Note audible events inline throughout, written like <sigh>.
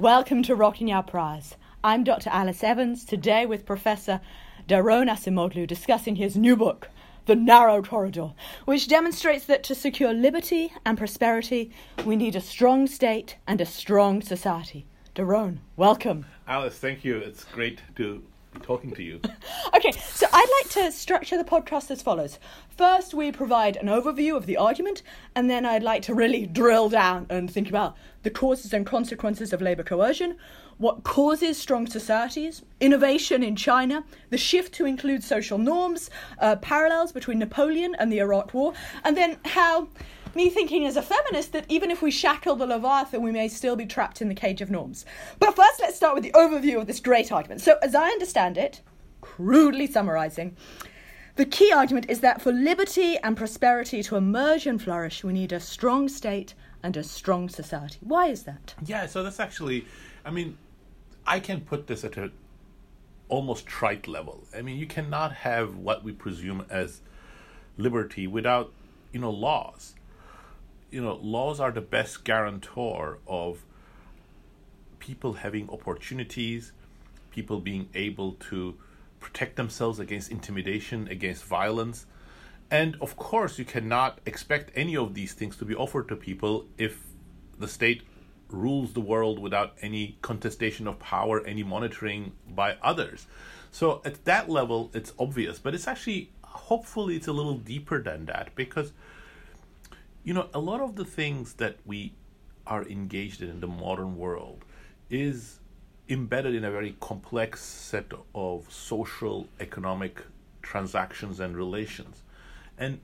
Welcome to Rocking Our Priors. I'm Dr. Alice Evans, today with Professor Daron Acemoglu discussing his new book, The Narrow Corridor, which demonstrates that to secure liberty and prosperity, we need a strong state and a strong society. Daron, welcome. Alice, thank you. It's great to talking to you. <laughs> Okay, so I'd like to structure the podcast as follows. First, we provide an overview of the argument, and then I'd like to really <laughs> drill down and think about the causes and consequences of labour coercion, what causes strong societies, innovation in China, the shift to include social norms, uh, parallels between Napoleon and the Iraq War, and then how me thinking as a feminist that even if we shackle the Leviathan, we may still be trapped in the cage of norms. But first, let's start with the overview of this great argument. So, as I understand it, crudely summarizing, the key argument is that for liberty and prosperity to emerge and flourish, we need a strong state and a strong society. Why is that? Yeah, so that's actually, I mean, I can put this at a almost trite level. I mean, you cannot have what we presume as liberty without, you know, laws. You know, laws are the best guarantor of people having opportunities, people being able to protect themselves against intimidation, against violence. And of course, you cannot expect any of these things to be offered to people if the state rules the world without any contestation of power, any monitoring by others. So at that level, it's obvious, but it's actually, hopefully, it's a little deeper than that because, you know, a lot of the things that we are engaged in in the modern world is embedded in a very complex set of social, economic transactions and relations. And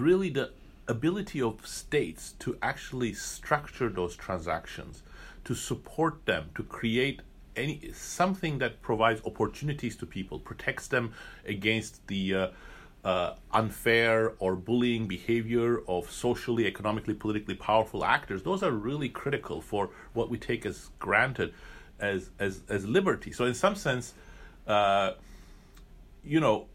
really, the ability of states to actually structure those transactions, to support them, to create any something that provides opportunities to people, protects them against the uh, uh, unfair or bullying behavior of socially, economically, politically powerful actors. Those are really critical for what we take as granted as as as liberty. So in some sense, uh, you know,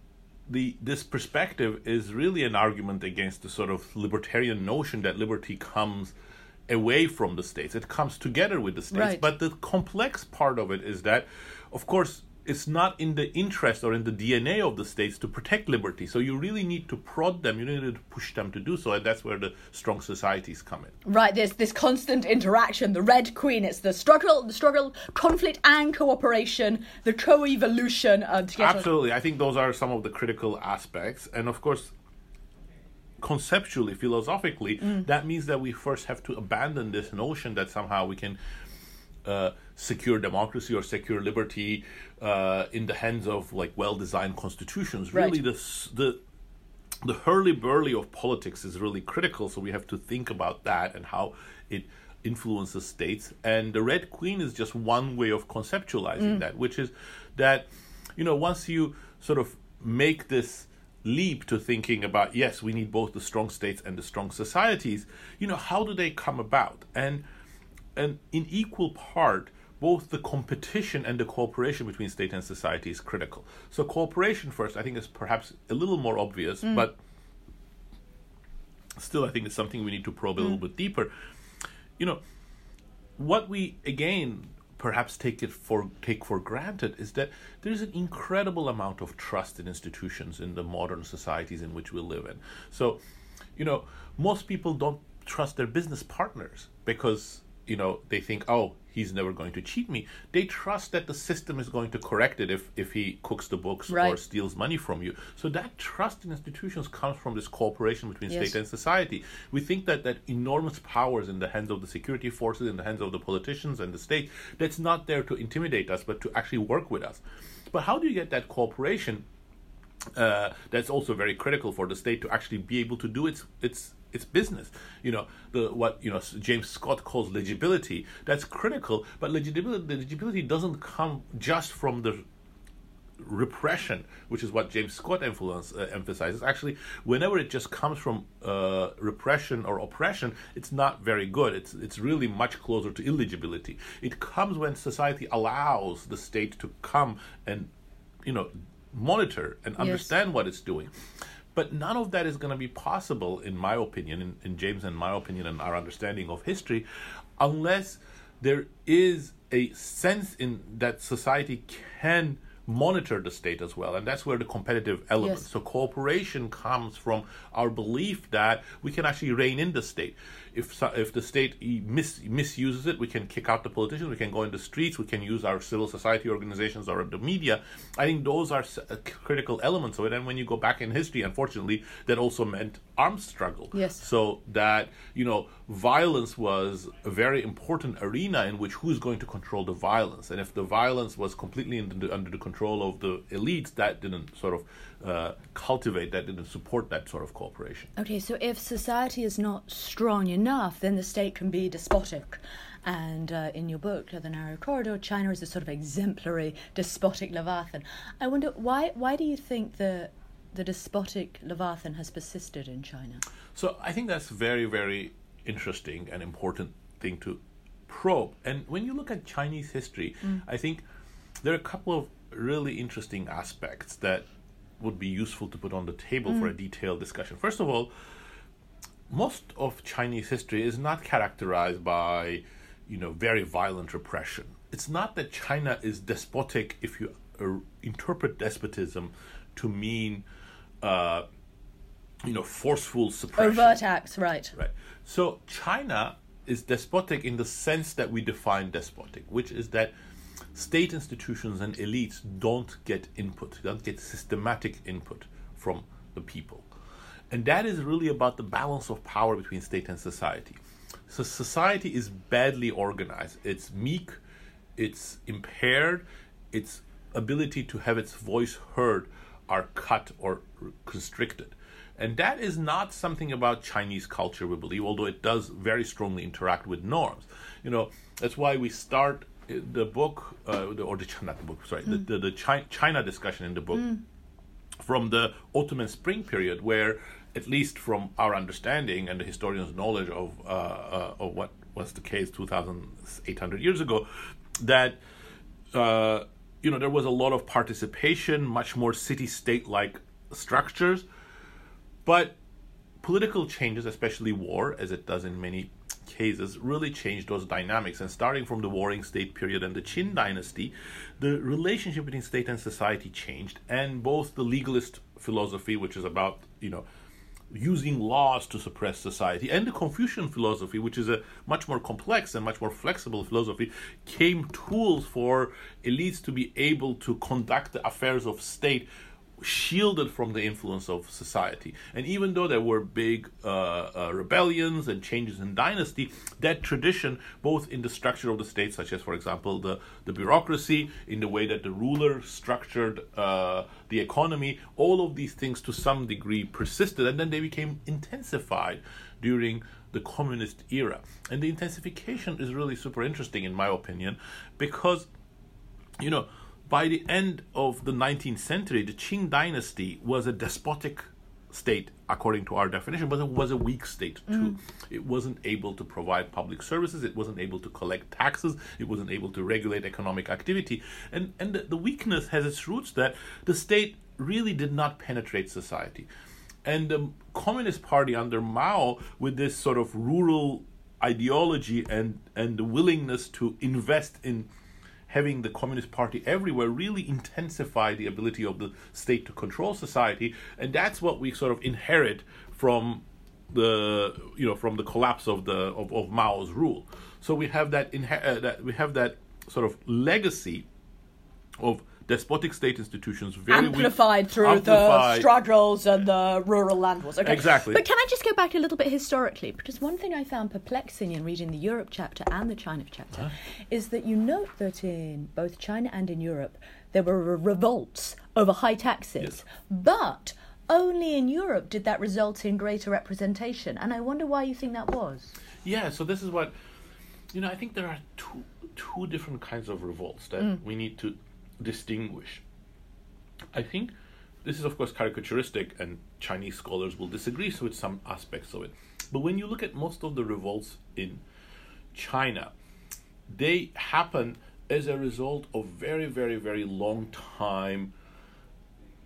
the this perspective is really an argument against the sort of libertarian notion that liberty comes away from the states. It comes together with the states. Right. But the complex part of it is that, of course, it's not in the interest or in the DNA of the states to protect liberty. So you really need to prod them, you need to push them to do so, and that's where the strong societies come in. Right, there's this constant interaction, the Red Queen, it's the struggle, the struggle, conflict and cooperation, the co-evolution uh, together. Absolutely. I think those are some of the critical aspects. And of course, conceptually, philosophically, that means that we first have to abandon this notion that somehow we can uh, secure democracy or secure liberty uh, in the hands of like well-designed constitutions. Right. Really, the the the hurly burly of politics is really critical. So we have to think about that and how it influences states. And the Red Queen is just one way of conceptualizing that, which is that you know once you sort of make this leap to thinking about yes we need both the strong states and the strong societies you know how do they come about and and in equal part both the competition and the cooperation between state and society is critical. So cooperation first i think is perhaps a little more obvious mm. but still i think it's something we need to probe a little mm. bit deeper. You know what we again perhaps take it for take for granted is that there's an incredible amount of trust in institutions in the modern societies in which we live in. So, you know, most people don't trust their business partners because you know they think, oh, he's never going to cheat me. They trust that the system is going to correct it if if he cooks the books or steals money from you. So that trust in institutions comes from this cooperation between Yes. state and society. We think that that enormous powers in the hands of the security forces, in the hands of the politicians and the state, that's not there to intimidate us, but to actually work with us. But how do you get that cooperation? Uh, that's also very critical for the state to actually be able to do its its its business. You know the what you know James Scott calls legibility. That's critical, but legibility legibility doesn't come just from the repression, which is what James Scott influence, uh, emphasizes. Actually, whenever it just comes from uh, repression or oppression, it's not very good. It's it's really much closer to illegibility. It comes when society allows the state to come and you know monitor and understand what it's doing. But none of that is going to be possible, in my opinion, in, in James and my opinion, and our understanding of history, unless there is a sense in that society can monitor the state as well and that's where the competitive element Yes. so cooperation comes from our belief that we can actually rein in the state if if the state mis, misuses it we can kick out the politicians we can go in the streets we can use our civil society organizations or the media. I think those are uh, critical elements of it. And when you go back in history unfortunately that also meant armed struggle. Yes. so that you know violence was a very important arena in which who's going to control the violence. And if the violence was completely under the, under the control of the elites that didn't sort of uh, cultivate that didn't support that sort of cooperation Okay, so if society is not strong enough, then the state can be despotic. And uh, in your book, The Narrow Corridor, China is a sort of exemplary despotic Leviathan. I wonder why why do you think the the despotic Leviathan has persisted in China? So I think that's very, very interesting and important thing to probe. And when you look at Chinese history, I think there are a couple of really interesting aspects that would be useful to put on the table for a detailed discussion. First of all, most of Chinese history is not characterized by, you know, very violent repression. It's not that China is despotic if you uh, interpret despotism to mean, uh, you know, forceful suppression. Overt acts, right. Right. So China is despotic in the sense that we define despotic, which is that state institutions and elites don't get input, don't get systematic input from the people. And that is really about the balance of power between state and society. So society is badly organized. It's meek, it's impaired, its ability to have its voice heard are cut or constricted. And that is not something about Chinese culture, we believe, although it does very strongly interact with norms. You know, that's why we start the book, uh, the, or the not the book, sorry, the, the, the Chi- China discussion in the book from the Autumn and Spring period, where, at least from our understanding and the historians' knowledge of uh, uh, of what was the case 2,800 years ago, that uh, you know there was a lot of participation, much more city-state-like structures, but political changes, especially war, as it does in many cases, really changed those dynamics. And starting from the Warring State period and the Qin dynasty, the relationship between state and society changed, and both the legalist philosophy, which is about you know using laws to suppress society, and the Confucian philosophy, which is a much more complex and much more flexible philosophy, came tools for elites to be able to conduct the affairs of state shielded from the influence of society. And even though there were big uh, uh, rebellions and changes in dynasty, that tradition, both in the structure of the state, such as, for example, the, the bureaucracy, in the way that the ruler structured uh, the economy, all of these things to some degree persisted, and then they became intensified during the communist era. And the intensification is really super interesting, in my opinion, because, you know, by the end of the 19th century, the Qing dynasty was a despotic state according to our definition, but it was a weak state too. Mm. It wasn't able to provide public services, it wasn't able to collect taxes, it wasn't able to regulate economic activity. And, and the, the weakness has its roots that the state really did not penetrate society. And the Communist Party under Mao, with this sort of rural ideology and, and the willingness to invest in having the Communist Party everywhere really intensify the ability of the state to control society, and that's what we sort of inherit from the you know from the collapse of the of, of Mao's rule. So we have that, inher- uh, that we have that sort of legacy of despotic state institutions very weak- amplified through the amplified- struggles and the rural land wars. Okay. Exactly. But can I just go back a little bit historically? Because one thing I found perplexing in reading the Europe chapter and the China chapter is that you note that in both China and in Europe there were revolts over high taxes, Yes. but only in Europe did that result in greater representation. And I wonder why you think that was. Yeah, so this is what you know. I think there are two two different kinds of revolts that mm. we need to distinguish. I think this is, of course, caricaturistic, and Chinese scholars will disagree with some aspects of it. But when you look at most of the revolts in China, they happen as a result of very, very, very long time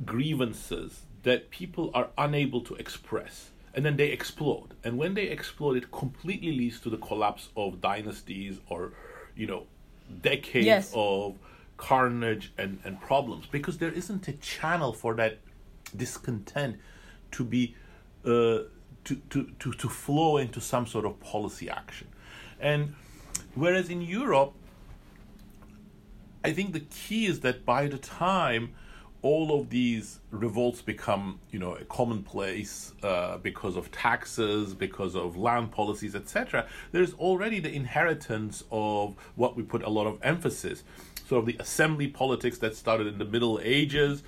grievances that people are unable to express and then they explode and when they explode it completely leads to the collapse of dynasties or you know, decades Yes. of carnage and, and problems because there isn't a channel for that discontent to be uh, to, to, to, to flow into some sort of policy action. And whereas in Europe, I think the key is that by the time all of these revolts become, you know, a commonplace uh, because of taxes, because of land policies, etc., there's already the inheritance of what we put a lot of emphasis, sort of the assembly politics that started in the Middle Ages.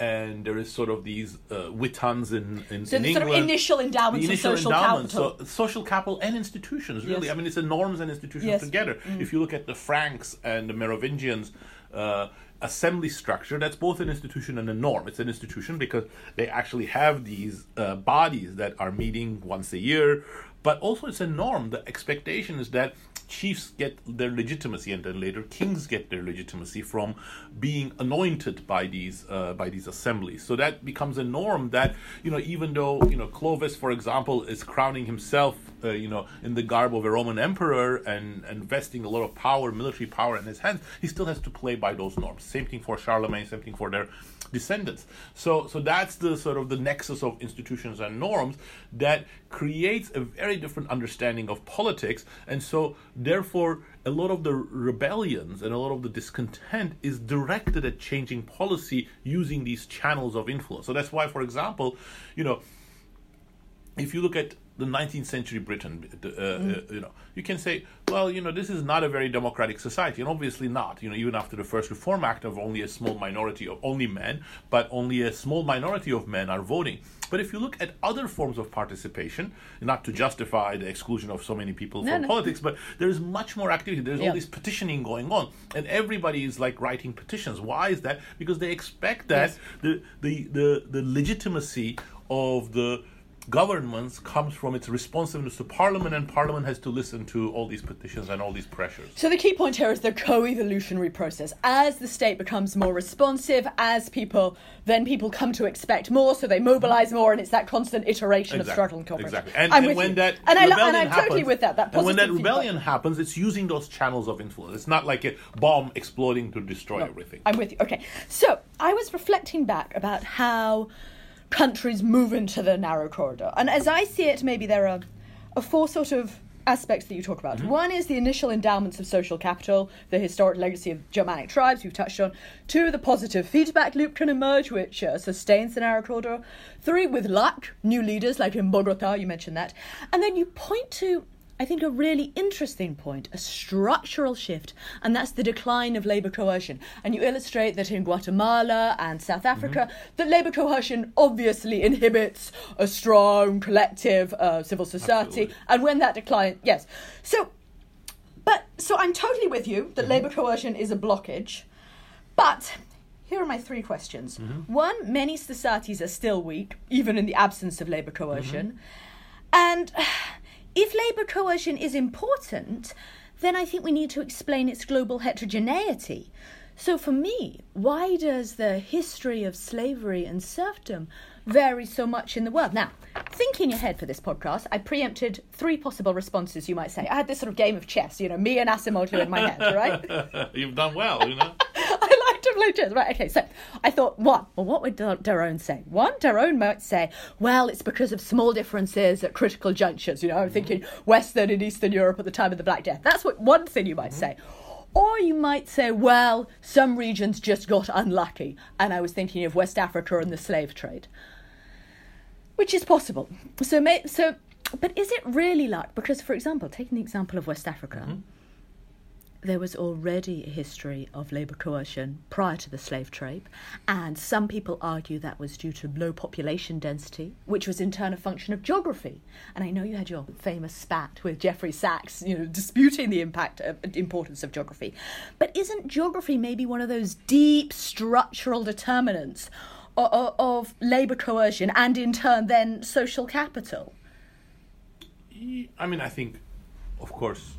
And there is sort of these uh, witans in, in, So in the sort of initial endowments The of initial social endowments, capital. So social capital and institutions, really. Yes. I mean, it's a norms and institutions Yes. Mm. together. If you look at the Franks and the Merovingians uh, assembly structure, that's both an institution and a norm. It's an institution because they actually have these uh, bodies that are meeting once a year, but also it's a norm. The expectation is that chiefs get their legitimacy and then later kings get their legitimacy from being anointed by these uh, by these assemblies. So that becomes a norm that you know even though you know Clovis for example is crowning himself uh, you know in the garb of a Roman emperor and and vesting a lot of power military power in his hands he still has to play by those norms. Same thing for Charlemagne same thing for their descendants. So so that's the sort of the nexus of institutions and norms that creates a very different understanding of politics and so therefore a lot of the rebellions and a lot of the discontent is directed at changing policy using these channels of influence so that's why for example you know if you look at the 19th century Britain, uh, uh, you know, you can say, well, you know, this is not a very democratic society, and obviously not. You know, even after the first Reform Act of only a small minority of only men, but only a small minority of men are voting. But if you look at other forms of participation, not to justify the exclusion of so many people No, from no. politics, but there is much more activity. There's Yeah. all this petitioning going on, and everybody is like writing petitions. Why is that? Because they expect that Yes. the, the the the legitimacy of the governments comes from its responsiveness to parliament and parliament has to listen to all these petitions and all these pressures So the key point here is the co-evolutionary process. As the state becomes more responsive, as people then people come to expect more, so they mobilize more, and it's that constant iteration of struggle and cooperation. Exactly. And, I'm and when you. that and I I'm happens, totally with that. That and when that positive feedback. rebellion happens, it's using those channels of influence. It's not like a bomb exploding to destroy everything. I'm with you. Okay. So I was reflecting back about how countries move into the narrow corridor. And as I see it, maybe there are, are four sort of aspects that you talk about. One is the initial endowments of social capital, the historic legacy of Germanic tribes we've touched on. Two, the positive feedback loop can emerge, which uh, sustains the narrow corridor. Three, with luck, new leaders like in Bogota, you mentioned that. And then you point to I think, a really interesting point, a structural shift, and that's the decline of labour coercion. And you illustrate that in Guatemala and South mm-hmm. Africa, that labour coercion obviously inhibits a strong collective uh, civil society. Absolutely. And when that decline, yes. So, but, so I'm totally with you that mm-hmm. labour coercion is a blockage. But here are my three questions. Mm-hmm. One, many societies are still weak, even in the absence of labour coercion. And if labour coercion is important, then I think we need to explain its global heterogeneity. So, for me, why does the history of slavery and serfdom vary so much in the world? Now, think in your head for this podcast, I preempted three possible responses, you might say. I had this sort of game of chess, you know, me and Acemoglu in my head, right? <laughs> You've done well, you know. <laughs> Right, okay, so I thought, one, well, what would Dar- Daron say? One, Daron might say, well, it's because of small differences at critical junctures. You know, I'm thinking Western and Eastern Europe at the time of the Black Death. That's what one thing you might say. Or you might say, well, some regions just got unlucky. And I was thinking of West Africa and the slave trade which is possible. So, so, but is it really luck? Because, for example, taking the example of West Africa, mm-hmm. There was already a history of labour coercion prior to the slave trade, and some people argue that was due to low population density, which was in turn a function of geography. And I know you had your famous spat with Jeffrey Sachs, you know, disputing the impact of importance of geography. But isn't geography maybe one of those deep structural determinants of, of labour coercion and in turn then social capital? I mean, I think, of course,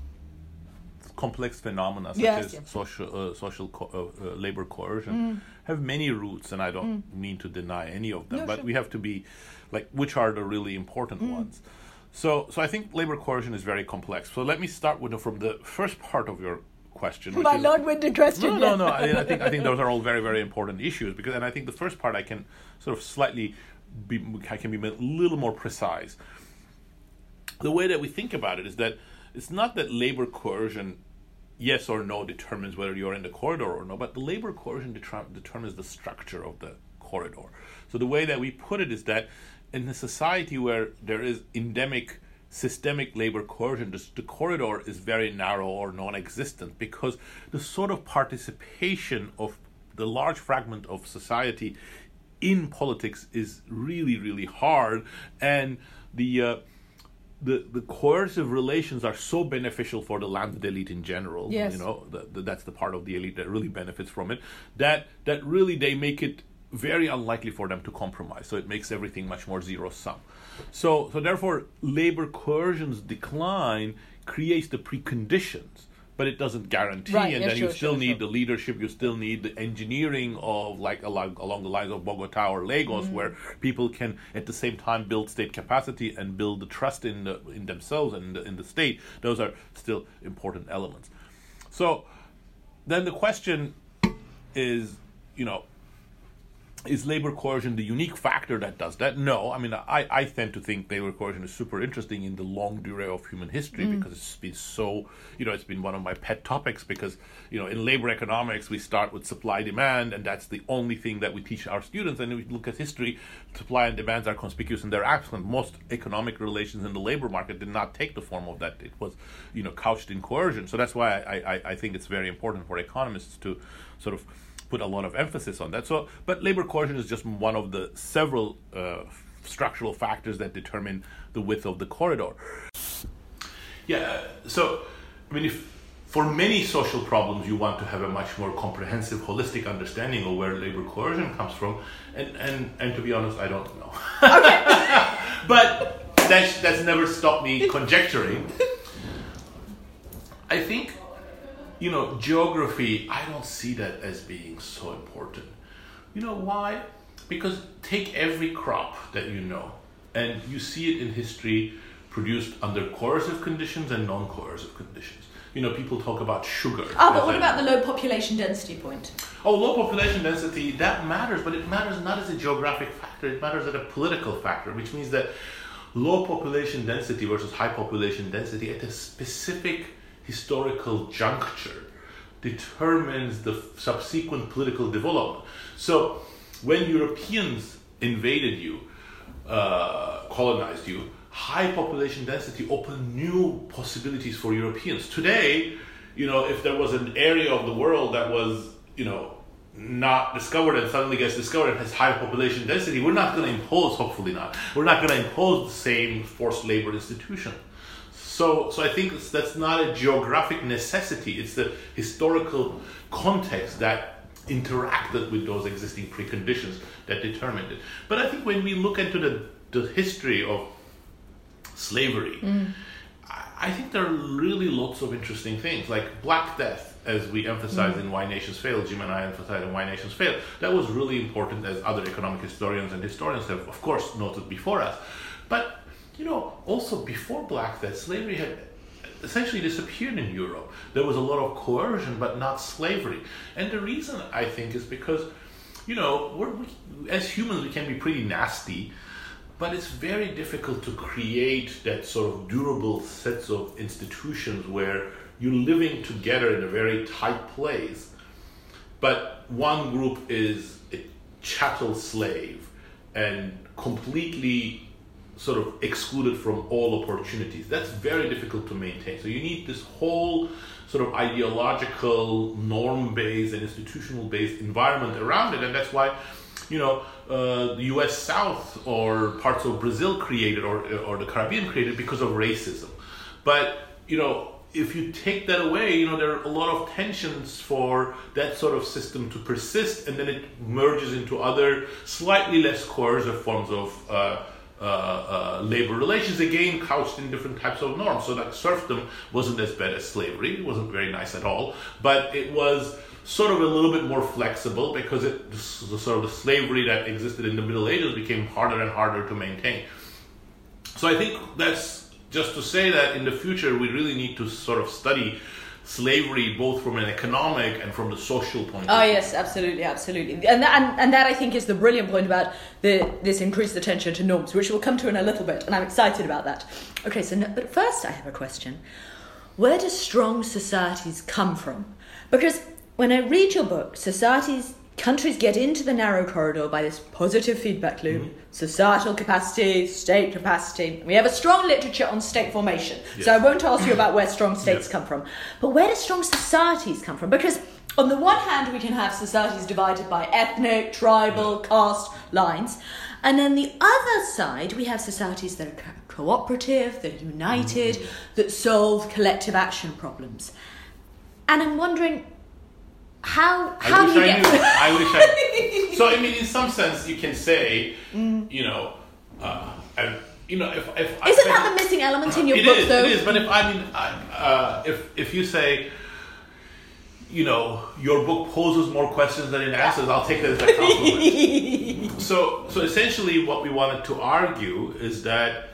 complex phenomena such Yes, as yeah. social uh, social co- uh, uh, labor coercion have many roots, and I don't mean to deny any of them. No, but sure. we have to be like, which are the really important ones? So, so I think labor coercion is very complex. So let me start with the, from the first part of your question. My is, long-winded question. No, no, no. I, I, think I think <laughs> those are all very, very important issues because, and I think the first part I can sort of slightly be, I can be a little more precise. The way that we think about it is that it's not that labor coercion, yes or no, determines whether you're in the corridor or no, but the labor coercion deter- determines the structure of the corridor. So the way that we put it is that in a society where there is endemic systemic labor coercion, the corridor is very narrow or non existent because the sort of participation of the large fragment of society in politics is really, really hard. And the uh, the, the coercive relations are so beneficial for the landed elite in general. Yes. You know, the, the, that's the part of the elite that really benefits from it. That that really they make it very unlikely for them to compromise. So it makes everything much more zero sum. So, so therefore, labor coercion's decline creates the preconditions, but it doesn't guarantee. Right, and yeah, then sure, you still sure, need sure. the leadership. You still need the engineering of like along, along the lines of Bogota or Lagos, Mm-hmm. where people can at the same time build state capacity and build the trust in the, in themselves and in the, in the state. Those are still important elements. So then the question is, you know, is labor coercion the unique factor that does that? No. I mean, I, I tend to think labor coercion is super interesting in the longue durée of human history mm. because it's been so, you know, it's been one of my pet topics because, you know, in labor economics, we start with supply demand, and that's the only thing that we teach our students. And if we look at history, supply and demands are conspicuous and they're absent. Most economic relations in the labor market did not take the form of that. It was, you know, couched in coercion. So that's why I, I, I think it's very important for economists to sort of put a lot of emphasis on that. So, but labor coercion is just one of the several uh, structural factors that determine the width of the corridor. Yeah. So, I mean, if for many social problems you want to have a much more comprehensive, holistic understanding of where labor coercion comes from, and and and to be honest, I don't know. <laughs> but that's that's never stopped me conjecturing. I think you know, geography, I don't see that as being so important. You know why? Because take every crop that you know, and you see it in history produced under coercive conditions and non coercive conditions. You know, people talk about sugar. Oh, but what about the low population density point? Oh, low population density, that matters, but it matters not as a geographic factor, it matters as a political factor, which means that low population density versus high population density at a specific historical juncture determines the subsequent political development. So, when Europeans invaded you, uh, colonized you, high population density opened new possibilities for Europeans. Today, you know, if there was an area of the world that was, you know, not discovered and suddenly gets discovered and has high population density, we're not going to impose, hopefully not, we're not going to impose the same forced labor institution. So, so I think that's not a geographic necessity. It's the historical context that interacted with those existing preconditions that determined it. But I think when we look into the, the history of slavery, mm. I, I think there are really lots of interesting things, like Black Death, as we emphasize mm. in Why Nations Fail, Jim and I emphasize in Why Nations Fail. That was really important, as other economic historians and historians have, of course, noted before us. But, you know, also before Black Death, slavery had essentially disappeared in Europe. There was a lot of coercion, but not slavery. And the reason, I think, is because, you know, we, as humans, we can be pretty nasty, but it's very difficult to create that sort of durable sets of institutions where you're living together in a very tight place, but one group is a chattel slave and completely sort of excluded from all opportunities. That's very difficult to maintain. So you need this whole sort of ideological, norm-based and institutional-based environment around it, and that's why, you know, uh, the U.S. South or parts of Brazil created, or or the Caribbean created because of racism. But you know, if you take that away, you know, there are a lot of tensions for that sort of system to persist, and then it merges into other slightly less coercive forms of. Uh, uh, uh, labor relations again couched in different types of norms. So that serfdom wasn't as bad as slavery; it wasn't very nice at all, but it was sort of a little bit more flexible because it the, sort of the slavery that existed in the Middle Ages became harder and harder to maintain. So I think that's just to say that in the future we really need to sort of study slavery both from an economic and from the social point Oh of view. yes, absolutely, absolutely, and that, and, and that I think is the brilliant point about the this increased attention to norms, which we'll come to in a little bit, and I'm excited about that. Okay, so no, but first I have a question: Where do strong societies come from? Because when I read your book, societies, countries get into the narrow corridor by this positive feedback loop, mm-hmm. societal capacity, state capacity. We have a strong literature on state formation, so I won't ask you about where strong states Yes. come from, but where do strong societies come from? Because on the one hand, we can have societies divided by ethnic, tribal, caste lines, and then the other side, we have societies that are co- cooperative, that are united, mm-hmm. that solve collective action problems. And I'm wondering how I how wish do you I get knew. <laughs> I wish I. So I mean, in some sense, you can say, Mm. you know, uh, and you know, if if Isn't say- that the missing element in your book, is, though? It is, but if I mean, I, uh, if if you say, you know, your book poses more questions than it answers, I'll take that as a compliment. <laughs> so, so essentially, what we wanted to argue is that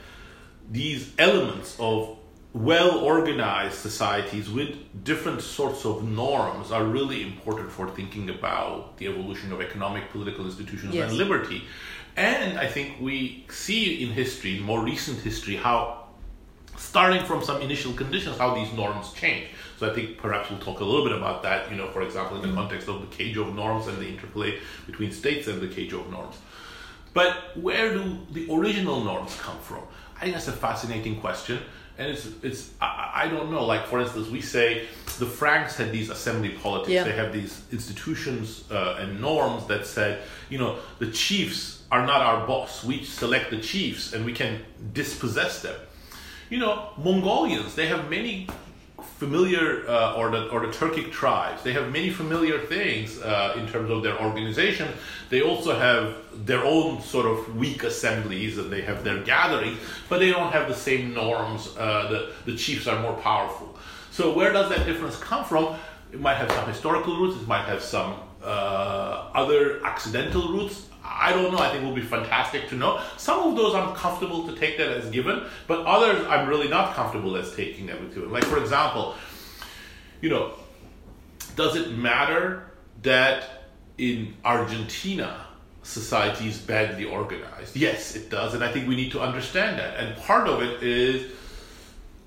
these elements of well organized societies with different sorts of norms are really important for thinking about the evolution of economic, political institutions Yes. and liberty. And I think we see in history, more recent history, how starting from some initial conditions, how these norms change. So I think perhaps we'll talk a little bit about that, you know, for example, in the mm-hmm. context of the cage of norms and the interplay between states and the cage of norms. But where do the original norms come from? I think that's a fascinating question. And it's, it's I, I don't know. Like, for instance, we say the Franks had these assembly politics. Yeah. They have these institutions uh, and norms that said, you know, the chiefs are not our boss. We select the chiefs and we can dispossess them. You know, Mongolians, they have many familiar, uh, or the or the Turkic tribes. They have many familiar things uh, in terms of their organization. They also have their own sort of weak assemblies, and they have their gatherings, but they don't have the same norms. Uh, the the chiefs are more powerful. So where does that difference come from? It might have some historical roots. It might have some uh, other accidental roots. I don't know. I think it will be fantastic to know. Some of those I'm comfortable to take that as given, but others I'm really not comfortable as taking them as given. Like for example, you know, does it matter that in Argentina society is badly organized? Yes, it does, and I think we need to understand that. And part of it is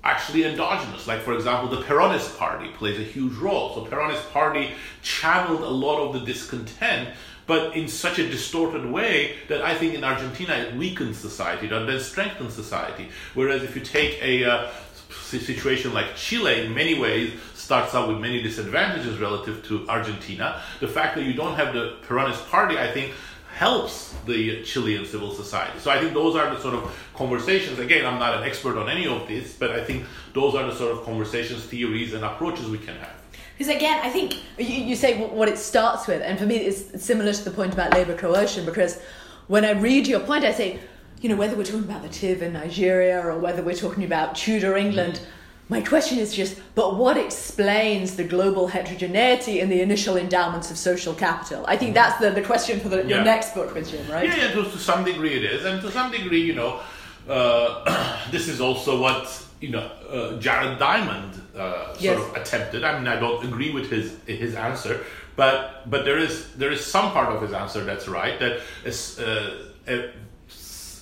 actually endogenous. Like, for example, the Peronist Party plays a huge role. So, Peronist Party channeled a lot of the discontent, but in such a distorted way that I think in Argentina it weakens society rather than strengthens society. Whereas if you take a uh, situation like Chile, in many ways, starts out with many disadvantages relative to Argentina. The fact that you don't have the Peronist Party, I think, helps the Chilean civil society. So I think those are the sort of conversations. Again, I'm not an expert on any of this, but I think those are the sort of conversations, theories, and approaches we can have. Because again, I think you, you say what it starts with, and for me, it's similar to the point about labour coercion. Because when I read your point, I say, you know, whether we're talking about the TIV in Nigeria or whether we're talking about Tudor England, my question is just, but what explains the global heterogeneity in the initial endowments of social capital? I think that's the, the question for the, your next book with Jim, right? Yeah, yeah, to, to some degree it is, and to some degree, you know, uh, <coughs> this is also what you know uh, Jared Diamond uh, sort Yes. of attempted. I mean, I don't agree with his his answer, but but there is there is some part of his answer that's right. That is, uh, a,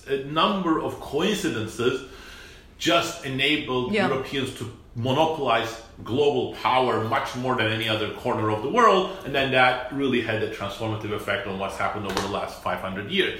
a number of coincidences just enabled Yeah. Europeans to monopolize global power much more than any other corner of the world, and then that really had a transformative effect on what's happened over the last 500 years.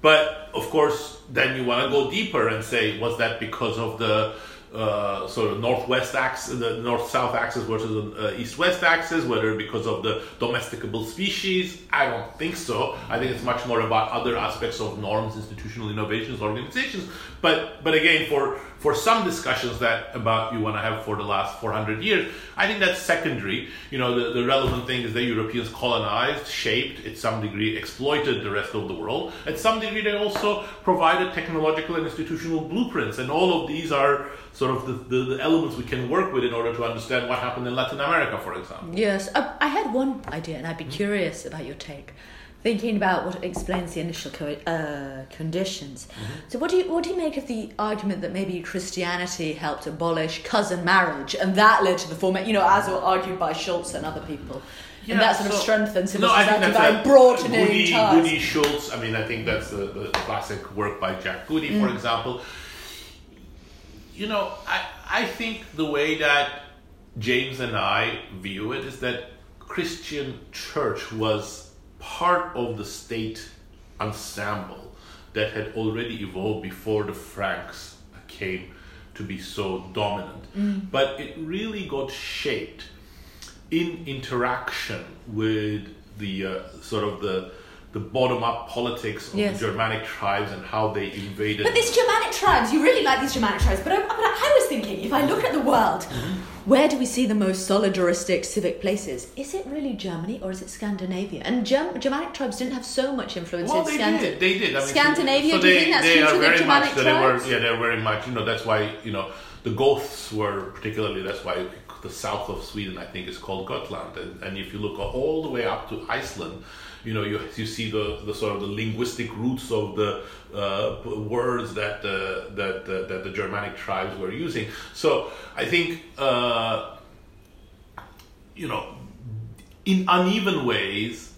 But of course, then you want to go deeper and say, was that because of the uh, sort of northwest axis, the north-south axis versus the uh, east-west axis? Whether because of the domesticable species? I don't think so. I think it's much more about other aspects of norms, institutional innovations, organizations. But but again, for for some discussions that about you want to have for the last 400 years, I think that's secondary. You know, the, the relevant thing is that Europeans colonized, shaped, at some degree exploited the rest of the world. At some degree, they also provided technological and institutional blueprints, and all of these are sort of the, the, the elements we can work with in order to understand what happened in Latin America, for example. Yes, I, I had one idea, and I'd be curious about your take. Thinking about what explains the initial co- uh, conditions. Mm-hmm. So, what do you what do you make of the argument that maybe Christianity helped abolish cousin marriage, and that led to the format? You know, as argued by Schulz and other people. and that sort of so- strengthens civil No, I think society that's by a broadening Goody, ties. Goody Schulz. I mean, I think that's the, the classic work by Jack Goody, Mm. for example. You know, I I think the way that James and I view it is that Christian church was part of the state ensemble that had already evolved before the Franks came to be so dominant. But it really got shaped in interaction with the uh, sort of the the bottom up politics of Yes. the Germanic tribes and how they invaded. But these Germanic tribes, you really like these Germanic tribes. But I, but I was thinking, if I look at the world, Mm-hmm. where do we see the most solidaristic civic places? Is it really Germany or is it Scandinavia? And Germ- Germanic tribes didn't have so much influence well, in they Scandinavia. did. They did. I mean, Scandinavia, So, do you think that's they true are very Germanic much. So they were. tribes? Yeah, they're very much. You know, that's why. You know, the Goths were particularly. That's why the south of Sweden, I think, is called Gotland. And, and if you look all the way up to Iceland, you know, you you see the, the sort of the linguistic roots of the uh, words that uh, that uh, that the Germanic tribes were using. So I think. Uh, you know, in uneven ways,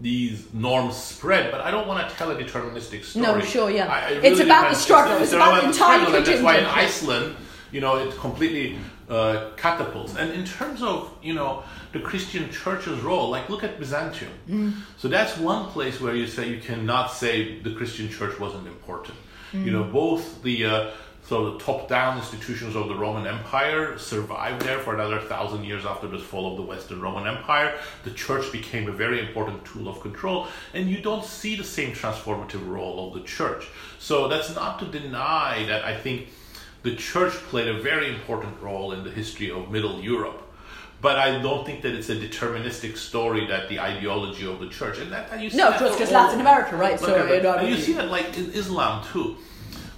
these norms spread. But I don't want to tell a deterministic story. No, sure, yeah. I- it It's about the struggle. It's about the entirely struggle, and That's why in. Iceland, you know, it completely uh, catapults. And in terms of, you know, the Christian church's role, like look at Byzantium. Mm. So that's one place where you say you cannot say the Christian church wasn't important. You Mm. know, both the uh, so the top-down institutions of the Roman Empire survived there for another thousand years after the fall of the Western Roman Empire. The church became a very important tool of control, and you don't see the same transformative role of the church. So that's not to deny that I think the church played a very important role in the history of Middle Europe. But I don't think that it's a deterministic story that the ideology of the church and that, and you see No, of course, because all- Latin America, right? So, and you see that like in Islam too,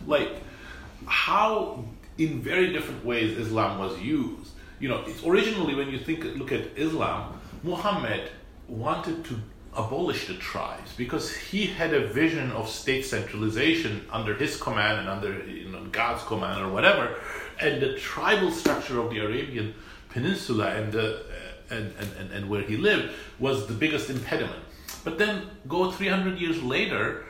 like how in very different ways Islam was used. You know, it's originally when you think look at Islam, Muhammad wanted to abolish the tribes because he had a vision of state centralization under his command and under you know, God's command or whatever, and the tribal structure of the Arabian Peninsula and the and, and, and, where he lived was the biggest impediment. But then go 300 years later,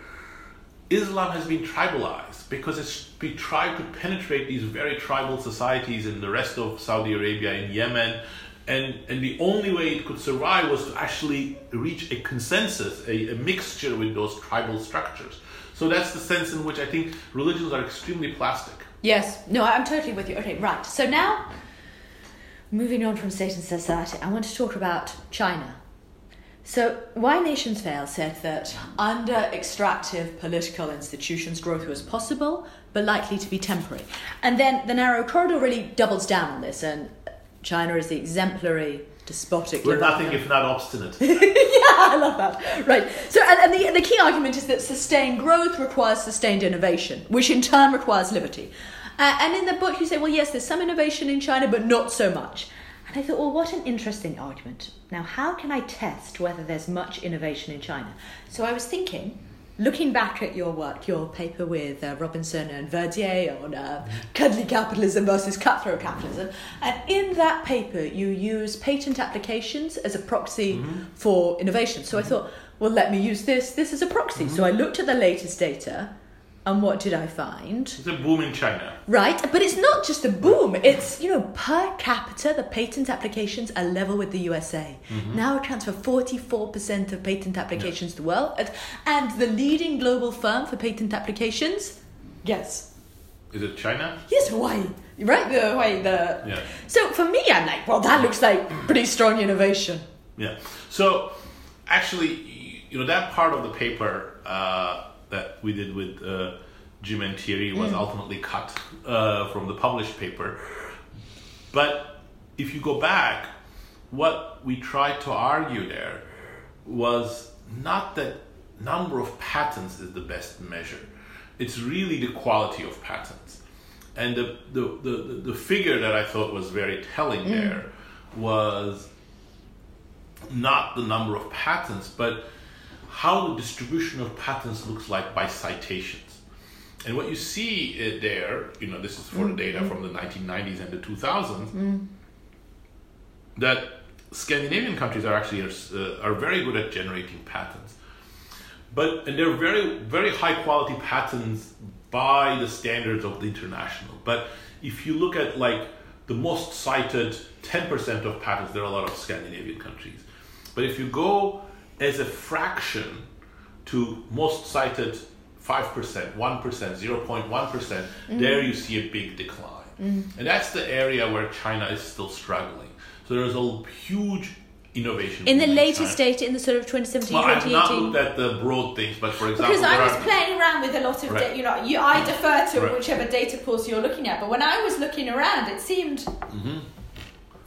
Islam has been tribalized because it's we tried to penetrate these very tribal societies in the rest of Saudi Arabia, in Yemen, and, and the only way it could survive was to actually reach a consensus, a, a mixture with those tribal structures. So that's the sense in which I think religions are extremely plastic. Yes, no, I'm totally with you. Okay, right. So now, moving on from state and society, I want to talk about China. So, Why Nations Fail said that under extractive political institutions, growth was possible, but likely to be temporary. And then the narrow corridor really doubles down on this, and China is the exemplary despotic. We're nothing if not obstinate. <laughs> Yeah, I love that. Right. So, and, and the, the key argument is that sustained growth requires sustained innovation, which in turn requires liberty. Uh, and in the book, you say, well, yes, there's some innovation in China, but not so much. And I thought, well, what an interesting argument. Now, how can I test whether there's much innovation in China? So I was thinking, looking back at your work, your paper with uh, Robinson and Verdier on uh, cuddly capitalism versus cutthroat capitalism, and in that paper, you use patent applications as a proxy for innovation. So I thought, well, let me use this. This is a proxy. So I looked at the latest data, and what did I find? It's a boom in China. Right, but it's not just a boom. It's, you know, per capita, the patent applications are level with the USA. Now accounts for 44% of patent applications in the world. And- And the leading global firm for patent applications, yes. Is it China? Yes, Huawei. Right, the Huawei, the... Yeah. So for me, I'm like, well, that looks like pretty strong innovation. Yeah. So actually, you know, that part of the paper uh, that we did with uh, Jim and Thierry was ultimately cut uh, from the published paper. But if you go back, what we tried to argue there was not that number of patents is the best measure. It's really the quality of patents. And the, the, the, the figure that I thought was very telling there was not the number of patents, but how the distribution of patents looks like by citations. And what you see uh, there, you know, this is for the data from the 1990s and the 2000s, that Scandinavian countries are actually uh, are very good at generating patents, but and they're very very high quality patents by the standards of the international. But if you look at like the most cited 10% of patents, there are a lot of Scandinavian countries. But if you go as a fraction to most cited 5%, 1%, 0.1%, percent there you see a big decline. And that's the area where China is still struggling. So there's a huge innovation. In the latest data, in the sort of 2017, Well, I've not 2018. looked at the broad things, but for example, Because I was are- playing around with a lot of, Right. da- you know, you, I defer to Right. whichever data pools you're looking at. But when I was looking around, it seemed Mm-hmm.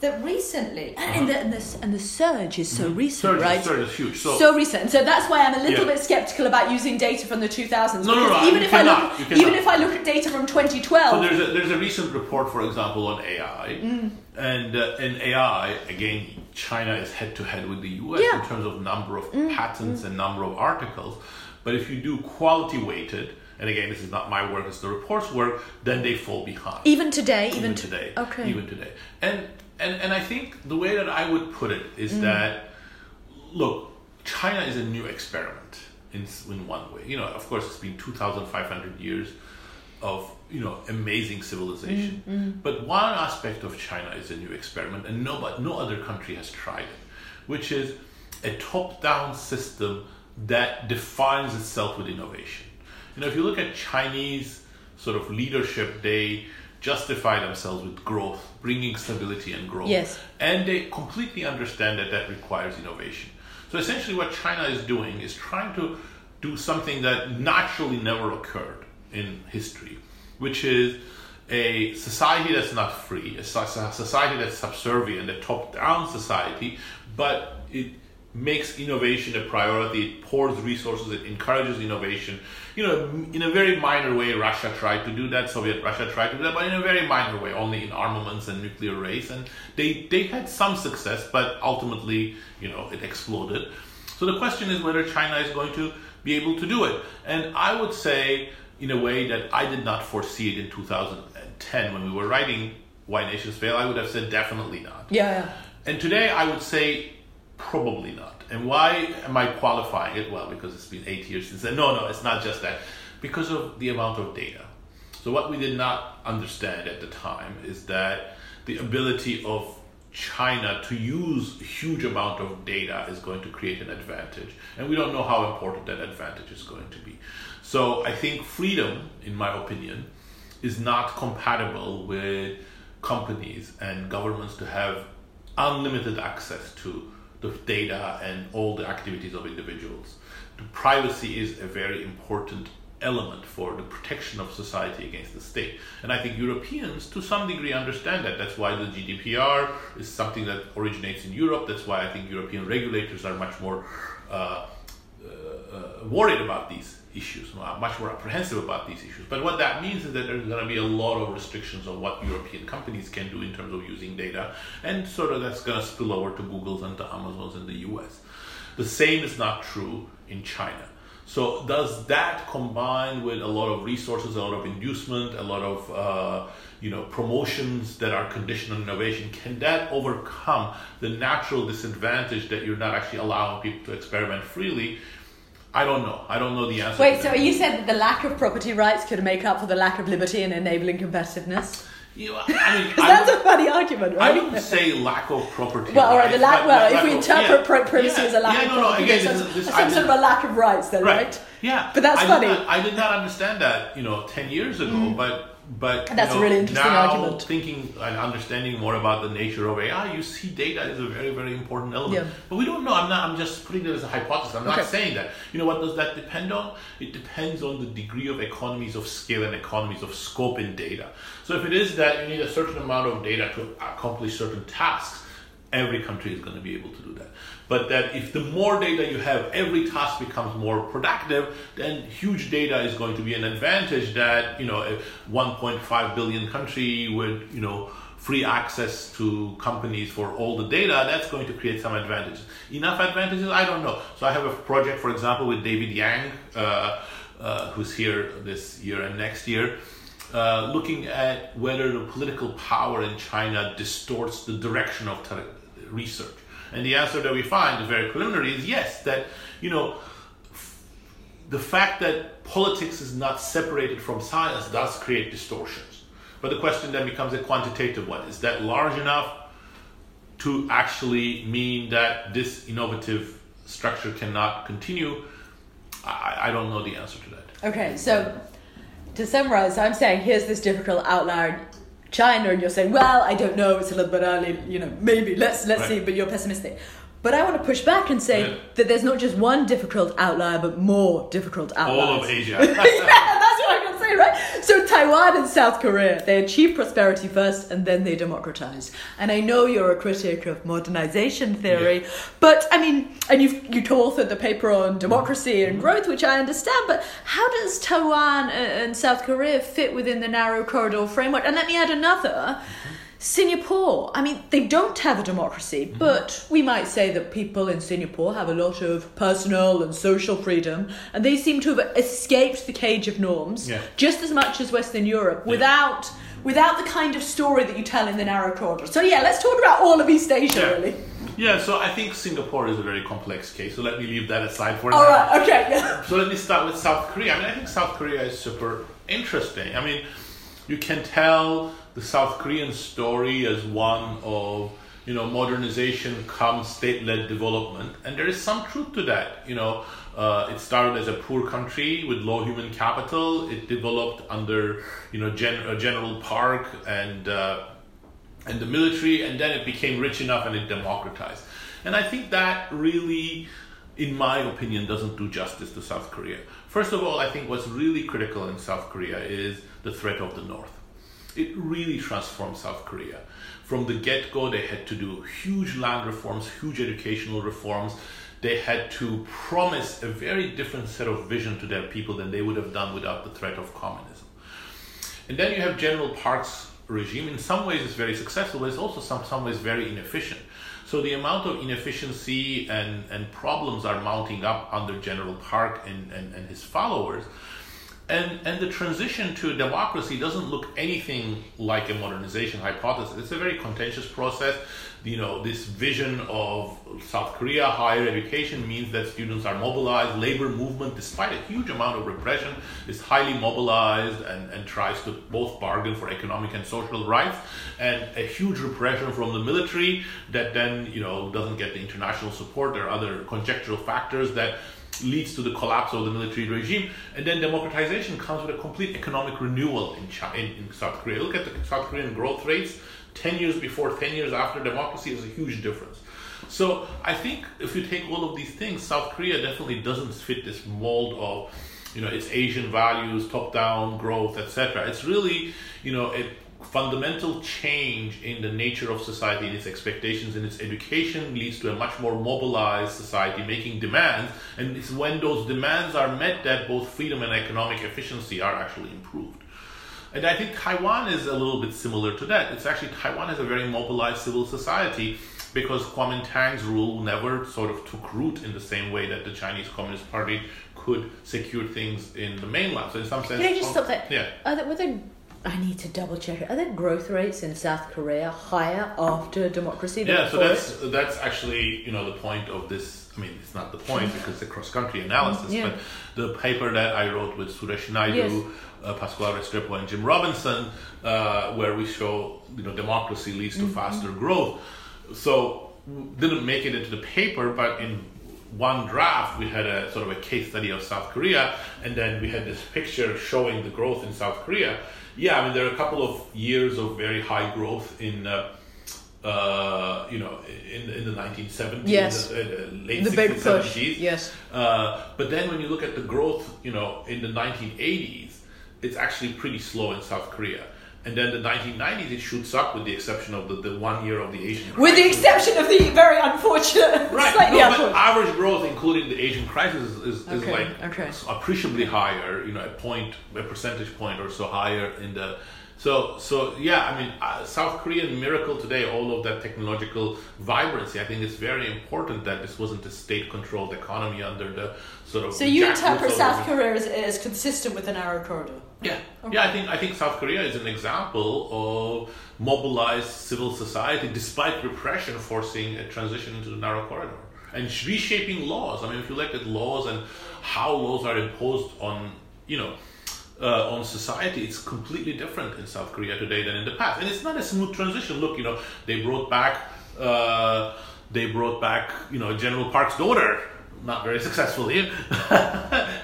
That recently, And the, and, the, and the surge is so recent, surge, right? surge is huge. So, so recent. So that's why I'm a little Yeah. bit skeptical about using data from the 2000s. No, no, no, even if I look, even if I look at data from 2012, So there's a, there's a recent report, for example, on AI, Mm. and uh, in AI, again, China is head to head with the US Yeah. Mm, in terms of number of patents and number of articles. But if you do quality weighted, and again, this is not my work; it's the report's work, then they fall behind. even today, even, even to- today. Okay. Even today. And and and I think the way that I would put it is Mm. that look, China is a new experiment in in one way. You know, of course, it's been two thousand five hundred years of you know amazing civilization. Mm, But one aspect of China is a new experiment, and no but no other country has tried it, which is a top-down system that defines itself with innovation. You know, if you look at Chinese sort of leadership, they justify themselves with growth, bringing stability and growth. Yes. And they completely understand that that requires innovation. So essentially, what China is doing is trying to do something that naturally never occurred in history, which is a society that's not free, a society that's subservient, a top down society, but it makes innovation a priority, it pours resources, it encourages innovation. You know, in a very minor way, Russia tried to do that, Soviet Russia tried to do that, but in a very minor way, only in armaments and nuclear race. And they, they had some success, but ultimately, you know, it exploded. So the question is whether China is going to be able to do it. And I would say, in a way that I did not foresee it in 2010 when we were writing Why Nations Fail, I would have said definitely not. yeah, yeah. And today I would say probably not. And why am I qualifying it? Well, because it's been eight years since then. No, no, it's not just that. Because of the amount of data. So what we did not understand at the time is that the ability of China to use a huge amount of data is going to create an advantage. And we don't know how important that advantage is going to be. So I think freedom, in my opinion, is not compatible with companies and governments to have unlimited access to the data and all the activities of individuals. The privacy is a very important element for the protection of society against the state. And I think Europeans, to some degree, understand that. That's why the GDPR is something that originates in Europe. That's why I think European regulators are much more uh, uh, worried about these issues, much more apprehensive about these issues. But what that means is that there's going to be a lot of restrictions on what European companies can do in terms of using data, and sort of that's going to spill over to Google's and to Amazon's in the US. The same is not true in China. So does that combine with a lot of resources, a lot of inducement, a lot of uh, you know promotions that are conditioned on innovation? Can that overcome the natural disadvantage that you're not actually allowing people to experiment freely? I don't know. I don't know the answer. Wait, so that. you said that the lack of property rights could make up for the lack of liberty and enabling competitiveness? You I mean, <laughs> that's would- a funny argument, right? I right? wouldn't say lack of property. well, all right, the lack. Well, if we of- interpret yeah, privacy yeah, as a lack yeah, of no, no, property, again, there's this some, is- this- some sort of a lack of rights, then, right? Yeah, But that's I funny. Did not, I did not understand that, you know, ten years ago. Mm. But but That's know, really interesting now argument. Thinking and understanding more about the nature of AI, you see data is a very very important element. Yeah. But we don't know. I'm not. I'm just putting it as a hypothesis. I'm not Okay. saying that. You know what does that depend on? It depends on the degree of economies of scale and economies of scope in data. So if it is that you need a certain amount of data to accomplish certain tasks, every country is going to be able to do that. But that if the more data you have, every task becomes more productive, then huge data is going to be an advantage that, you know, a 1.5 billion country with, you know, free access to companies for all the data, that's going to create some advantages. Enough advantages? I don't know. So I have a project, for example, with David Yang, uh, uh, who's here this year and next year, uh, looking at whether the political power in China distorts the direction of tele- research. And the answer that we find is very preliminary is yes, that, you know, the fact that politics is not separated from science does create distortions. But the question then becomes a quantitative one. Is that large enough to actually mean that this innovative structure cannot continue? I, I don't know the answer to that. Okay, so to summarize, I'm saying here's this difficult outlier, China, and you're saying, well, I don't know, it's a little bit early, you know, maybe let's let's Right. see, but you're pessimistic. But I want to push back and say Yeah. that there's not just one difficult outlier, but more difficult outliers. All of Asia. <laughs> yeah, that's what I'm gonna say, right? So Taiwan and South Korea, they achieve prosperity first and then they democratize. And I know you're a critic of modernization theory, Yeah. but I mean, and you've you authored the paper on democracy and mm-hmm. growth, which I understand. But how does Taiwan and and South Korea fit within the narrow corridor framework? And let me add another. Mm-hmm. Singapore, I mean, they don't have a democracy, Mm-hmm. but we might say that people in Singapore have a lot of personal and social freedom, and they seem to have escaped the cage of norms Yeah. just as much as Western Europe without without the kind of story that you tell in the narrow corridor. So yeah, let's talk about all of East Asia, Yeah. really. Yeah, so I think Singapore is a very complex case, so let me leave that aside for All now. right, okay, yeah. So let me start with South Korea. I mean, I think South Korea is super interesting. I mean, you can tell the South Korean story as one of you know modernization comes state-led development, and there is some truth to that. You know, uh, it started as a poor country with low human capital. It developed under you know Gen- General Park and. Uh, and the military, and then it became rich enough and it democratized. And I think that really, in my opinion, doesn't do justice to South Korea. First of all, I think what's really critical in South Korea is the threat of the North. It really transformed South Korea. From the get go, they had to do huge land reforms, huge educational reforms. They had to promise a very different set of vision to their people than they would have done without the threat of communism. And then you have General Park's regime. In some ways, it's very successful, but it's also some some ways very inefficient. So the amount of inefficiency and, and problems are mounting up under General Park and, and, and his followers. And, and the transition to democracy doesn't look anything like a modernization hypothesis. It's a very contentious process. You know, this vision of South Korea, higher education means that students are mobilized. Labor movement, despite a huge amount of repression, is highly mobilized and, and tries to both bargain for economic and social rights. And a huge repression from the military that then, you know, doesn't get the international support. There are other conjectural factors that leads to the collapse of the military regime. And then democratization comes with a complete economic renewal in, China, in, South Korea. Look at the South Korean growth rates. 10 years before, 10 years after democracy is a huge difference. So I think if you take all of these things, South Korea definitely doesn't fit this mold of, you know, its Asian values, top-down growth, etc. It's really, you know, a fundamental change in the nature of society, in its expectations, in its education leads to a much more mobilized society making demands, and it's when those demands are met that both freedom and economic efficiency are actually improved. And I think Taiwan is a little bit similar to that. It's actually Taiwan has a very mobilized civil society because Kuomintang's rule never sort of took root in the same way that the Chinese Communist Party could secure things in the mainland. So in some sense, Can I just oh, stop there? Yeah. Are there, were there, I need to double check. Are there growth rates in South Korea higher after democracy Yeah, so that's that's actually you know the point of this. I mean, it's not the point because it's a cross country analysis. Yeah. But the paper that I wrote with Suresh Naidu, Yes. uh, Pascual Restrepo, and Jim Robinson, uh, where we show you know democracy leads Mm-hmm. to faster growth. So didn't make it into the paper, but in one draft we had a sort of a case study of South Korea, and then we had this picture showing the growth in South Korea. Yeah, I mean there are a couple of years of very high growth in. Uh, uh, you know, in in the 1970s, Yes. uh, uh, late the 60s, big push. 70s. Yes. Uh, but then when you look at the growth, you know, in the 1980s, it's actually pretty slow in South Korea. And then the 1990s, it shoots up with the exception of the, the one year of the Asian crisis. With the exception of the very unfortunate, Right, slightly no, but average growth, including the Asian crisis, is, is, is Okay, like okay. appreciably higher. You know, a point, a percentage point or so higher in the So, so yeah, I mean, uh, South Korean miracle today, all of that technological vibrancy. I think it's very important that this wasn't a state-controlled economy under the sort of. So you interpret of South Korea as, as consistent with the narrow corridor. Yeah, yeah. I think I think South Korea is an example of mobilized civil society, despite repression, forcing a transition into the narrow corridor and reshaping laws. I mean, if you look at laws and how laws are imposed on, you know. Uh, on society, it's completely different in South Korea today than in the past, and it's not a smooth transition. Look, you know, they brought back, uh, they brought back, you know, General Park's daughter, not very successfully. <laughs>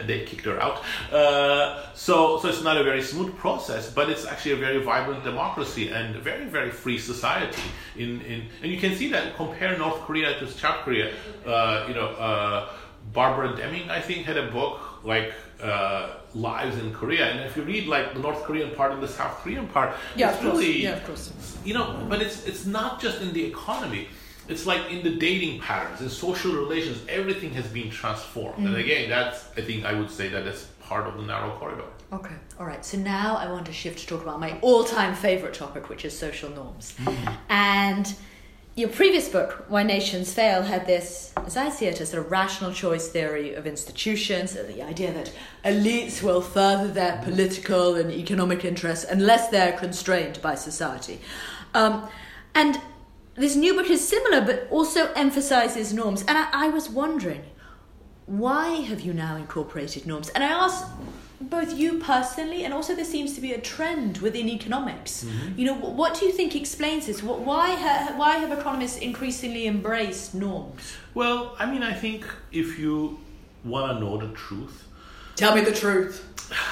they kicked her out. Uh, so, so it's not a very smooth process, but it's actually a very vibrant democracy and very, very free society. In, in and you can see that compare North Korea to South Korea. Uh, you know, uh, Barbara Demick, I think, had a book like uh, Lives in Korea, and if you read like the North Korean part and the South Korean part, Yeah, it's of really Yeah, of course. you know but it's it's not just in the economy. It's like in the dating patterns in social relations everything has been transformed. And again that's i think i would say that that's part of the narrow corridor. Okay, all right. So now I want to shift to talk about my all-time favorite topic, which is social norms. And your previous book, Why Nations Fail, had this, as I see it, a sort of rational choice theory of institutions, and the idea that elites will further their political and economic interests unless they're constrained by society. Um, and this new book is similar, but also emphasizes norms. And I, I was wondering, why have you now incorporated norms? And I ask both you personally, and also there seems to be a trend within economics. Mm-hmm. You know, wh- what do you think explains this? Wh- Why, ha- why have economists increasingly embraced norms? well i mean i think if you want to know the truth Tell me the truth. <laughs>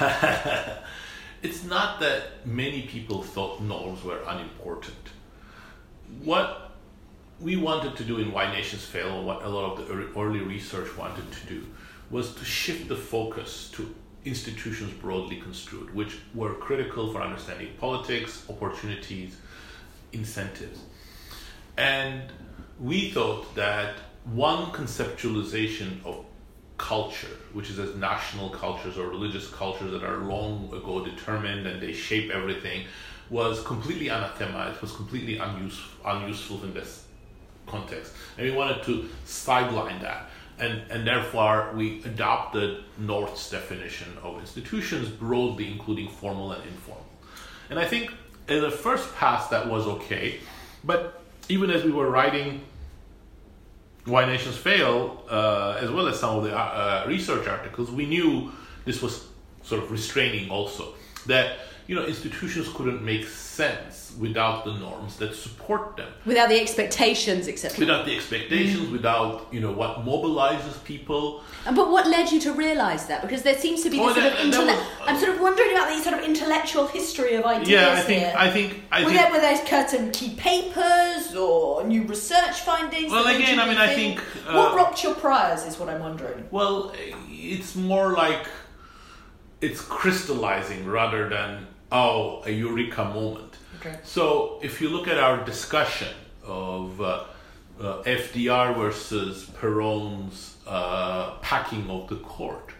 it's not that many people thought norms were unimportant. What we wanted to do in Why Nations Fail, or what a lot of the early research wanted to do, was to shift the focus to institutions broadly construed, which were critical for understanding politics, opportunities, incentives. And we thought that one conceptualization of culture, which is as national cultures or religious cultures that are long ago determined and they shape everything, was completely anathema. It was completely unuseful, unuseful in this context. And we wanted to sideline that. And, and therefore, we adopted North's definition of institutions broadly, including formal and informal. And I think in the first pass that was okay, but even as we were writing why Nations Fail, uh, as well as some of the uh, uh, research articles, we knew this was sort of restraining also. That you know institutions couldn't make sense without the norms that support them, Without the expectations, etc. without the expectations, without you know what mobilizes people. But what led you to realise that? Because there seems to be Oh, this sort that- of intellect. was- I'm sort of wondering about the sort of intellectual history of ideas Yeah, I think here. I think I were, think. there, were there certain key papers or new research findings? Well, again, I mean, I think, what uh, rocked your priors is what I'm wondering. Well, it's more like it's crystallizing rather than oh a eureka moment. Okay. So if you look at our discussion of uh, uh, FDR versus Perón's uh, packing of the court,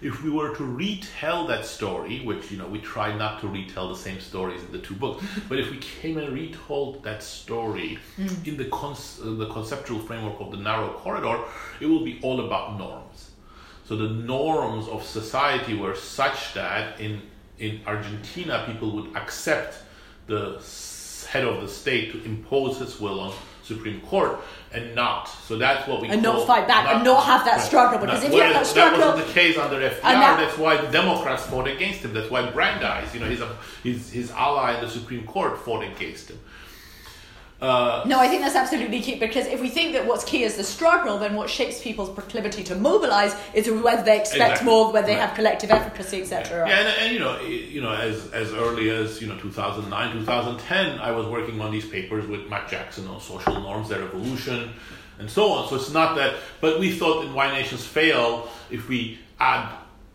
if we were to retell that story, which you know we try not to retell the same stories in the two books, <laughs> but if we came and retold that story in the cons- uh, the conceptual framework of the narrow corridor, it will be all about norms. So the norms of society were such that in in Argentina people would accept the head of the state to impose his will on Supreme Court and not. So that's what we And not fight back and not have that struggle, because if you have that struggle- that wasn't the case under FDR. That- that's why the Democrats fought against him. That's why Brandeis, you know, his his his ally in the Supreme Court fought against him. Uh, No, I think that's absolutely key because if we think that what's key is the struggle, then what shapes people's proclivity to mobilize is whether they expect Exactly. more, whether they Right. have collective efficacy, etc. Yeah, and, and you know, you know, as as early as you know, 2009, 2010, I was working on these papers with Matt Jackson on social norms, their evolution, and so on. So it's not that, but we thought in Why Nations Fail, if we add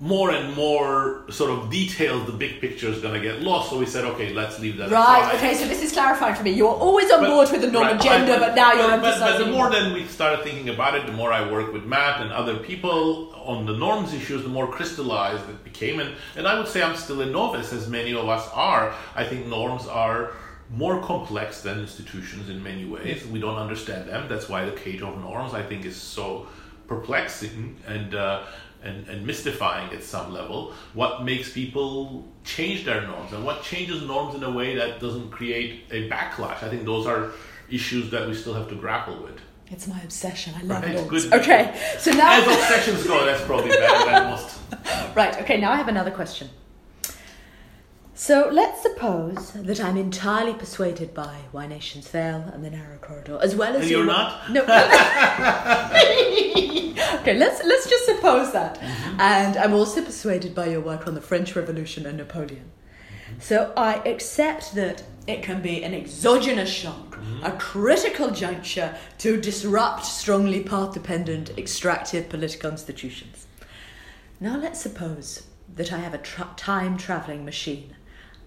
more and more sort of details, the big picture is going to get lost. So we said, okay, let's leave that Right, aside. okay, so this is clarifying for me. You're always on But- board with the norm right, agenda, but, now you're but, but the more then we started thinking about it, the more I worked with Matt and other people on the norms issues, the more crystallized it became. And, and I would say I'm still a novice, as many of us are. I think norms are more complex than institutions in many ways. We don't understand them. That's why the cage of norms, I think, is so perplexing and. Uh, and, and mystifying at some level what makes people change their norms and what changes norms in a way that doesn't create a backlash. I think those are issues that we still have to grapple with. It's my obsession. I love Right, it. good. Okay, so now. As obsessions go, that's probably better than most. <laughs> Right, okay, now I have another question. So let's suppose that I'm entirely persuaded by Why Nations Fail and the Narrow Corridor, as well as And you you're are- not? No. <laughs> okay, let's let's just suppose that. And I'm also persuaded by your work on the French Revolution and Napoleon. So I accept that it can be an exogenous shock, mm-hmm. a critical juncture to disrupt strongly path dependent extractive political institutions. Now let's suppose that I have a tra- time traveling machine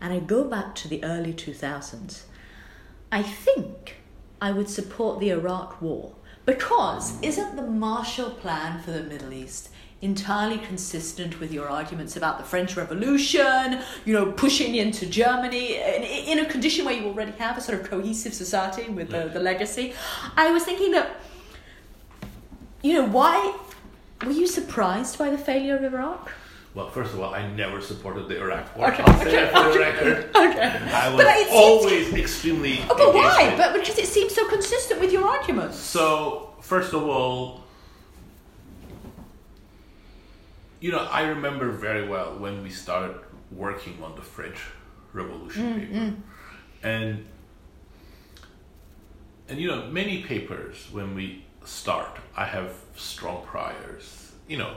and I go back to the early 2000s. I think I would support the Iraq War because isn't the Marshall Plan for the Middle East entirely consistent with your arguments about the French Revolution, you know, pushing into Germany in, a condition where you already have a sort of cohesive society with the, the legacy? I was thinking that, you know, why were you surprised by the failure of Iraq? Well, first of all, I never supported the Iraq War. Okay, I'll say okay, for the okay, record. okay. I was But it seems- always extremely. Oh, but why? But because it seems so consistent with your arguments. So, first of all, you know, I remember very well when we started working on the French Revolution mm, paper, mm. and and you know, many papers when we start, I have strong priors. You know,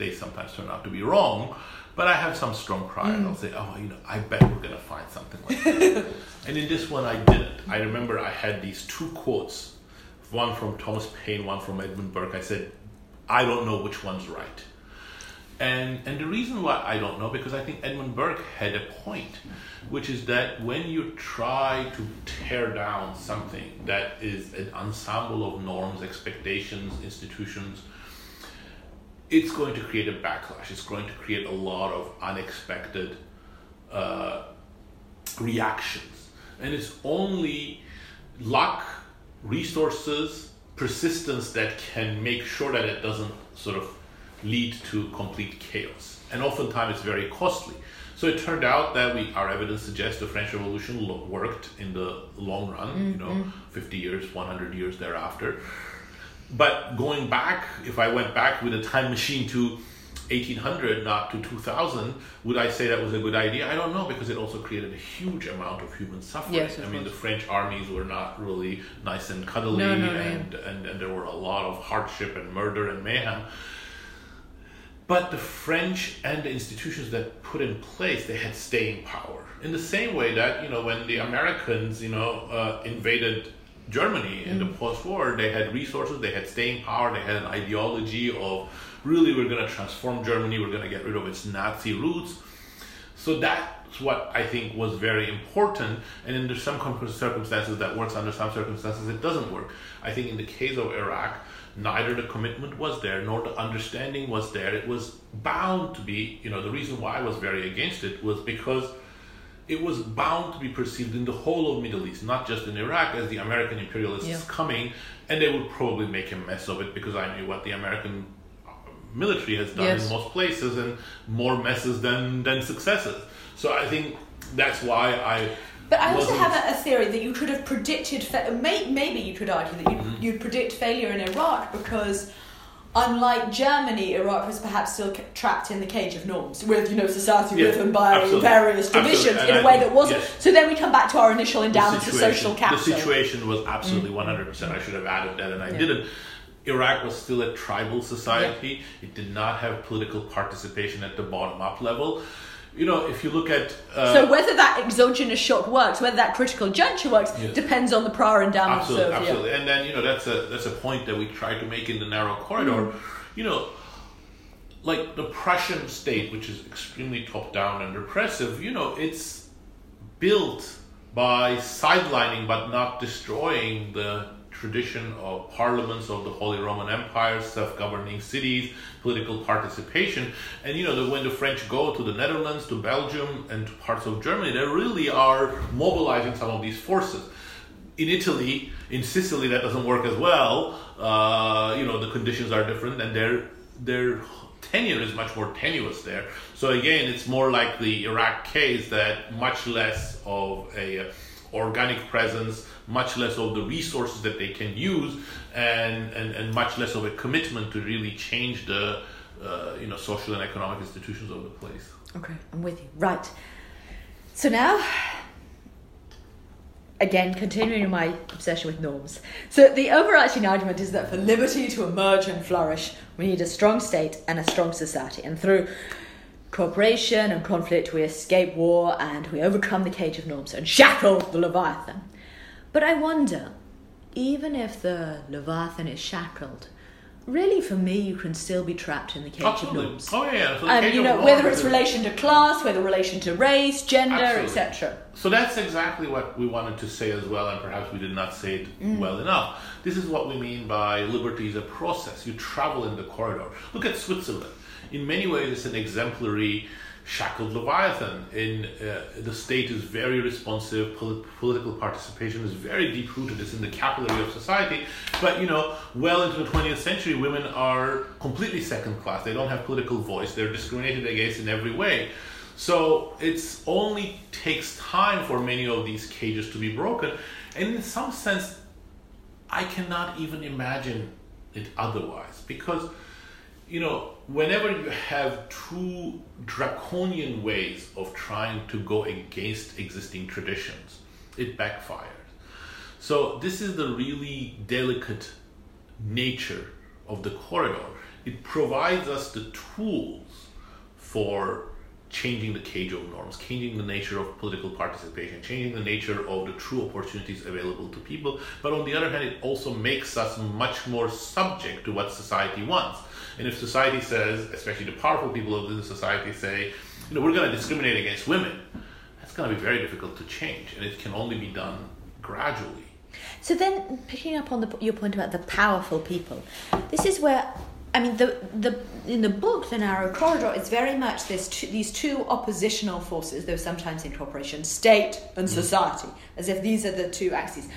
they sometimes turn out to be wrong, but I have some strong prior. Mm. I'll say, oh, you know, I bet we're gonna find something like that. <laughs> and in this one, I didn't. I remember I had these two quotes, one from Thomas Paine, one from Edmund Burke. I said, I don't know which one's right. And and the reason why I don't know because I think Edmund Burke had a point, which is that when you try to tear down something that is an ensemble of norms, expectations, institutions, it's going to create a backlash. It's going to create a lot of unexpected uh, reactions, and it's only luck, resources, persistence that can make sure that it doesn't sort of lead to complete chaos. And oftentimes it's very costly. So it turned out that we, our evidence suggests the French Revolution worked in the long run, you know, 50 years, 100 years thereafter. But going back, if I went back with a time machine to 1800, not to 2000, would I say that was a good idea? I don't know because it also created a huge amount of human suffering. Yes, I mean, the. French armies were not really nice and cuddly, no, no, and, and, and there were a lot of hardship and murder and mayhem. But the French and the institutions that put in place, they had staying power. In the same way that, you know, when the Americans, you know, uh, invaded Germany in the mm. post-war, they had resources, they had staying power, they had an ideology of really we're going to transform Germany, we're going to get rid of its Nazi roots. So that's what I think was very important. And in some circumstances that works, under some circumstances it doesn't work. I think in the case of Iraq, neither the commitment was there nor the understanding was there. It was bound to be, you know, the reason why I was very against it was because it was bound to be perceived in the whole of Middle East, not just in Iraq, as the American imperialists Yeah. coming, and they would probably make a mess of it because I knew what the American uh, military has done Yes. in most places and more messes than than successes. So I think that's why I. But I also have a, a theory that you could have predicted. Fa- may, maybe you could argue that you'd, Mm-hmm. you'd predict failure in Iraq because, unlike Germany, Iraq was perhaps still trapped in the cage of norms with you know society Yeah, driven by absolutely. various Absolutely. divisions And in a way that wasn't. yes. So then we come back to our initial endowment of social capital. The situation was absolutely mm. 100%. I should have added that, and I Yeah. didn't. Iraq was still a tribal society. It did not have political participation at the bottom up level. You know, if you look at. Uh, So whether that exogenous shock works, whether that critical juncture works, Yes. depends on the prior endowments absolutely, of yeah. absolutely. And then, you know, that's a, that's a point that we try to make in the narrow corridor. Mm. You know, like the Prussian state, which is extremely top down and repressive, you know, it's built by sidelining but not destroying the tradition of parliaments of the Holy Roman Empire, self-governing cities, political participation. And you know, that when the French go to the Netherlands, to Belgium, and to parts of Germany, they really are mobilizing some of these forces. In Italy, in Sicily, that doesn't work as well. Uh, you know, the conditions are different, and their their tenure is much more tenuous there. So again, it's more like the Iraq case that much less of a organic presence, much less of the resources that they can use, and, and, and much less of a commitment to really change the uh, you know social and economic institutions of the place. Okay, I'm with you. Right. So now, again, continuing my obsession with norms. So the overarching argument is that for liberty to emerge and flourish, we need a strong state and a strong society, and through cooperation and conflict, we escape war and we overcome the cage of norms and shackle the Leviathan. But I wonder, even if the Leviathan is shackled, really for me, you can still be trapped in the cage Absolutely. of norms. Oh yeah. So Um, you know, norms whether it's relation to class, whether relation to race, gender, etc. So that's exactly what we wanted to say as well, and perhaps we did not say it Mm. well enough. This is what we mean by liberty is a process. You travel in the corridor. Look at Switzerland. In many ways, it's an exemplary shackled leviathan. In uh, the state is very responsive. Pol- political participation is very deep rooted. It's in the capillary of society. But you know, well into the 20th century, women are completely second class. They don't have political voice. They're discriminated against in every way. So it's only takes time for many of these cages to be broken, and in some sense, I cannot even imagine it otherwise because you know whenever you have two draconian ways of trying to go against existing traditions, it backfires. So this is the really delicate nature of the corridor. It provides us the tools for changing the cage of norms, changing the nature of political participation, changing the nature of the true opportunities available to people. But on the other hand, it also makes us much more subject to what society wants. And if society says, especially the powerful people of the society say, you know, we're going to discriminate against women, that's going to be very difficult to change, and it can only be done gradually. So then, picking up on the, your point about the powerful people, this is where I mean the the in the book, the narrow corridor, it's very much this two, these two oppositional forces, though sometimes in cooperation, state and mm. society, as if these are the two axes.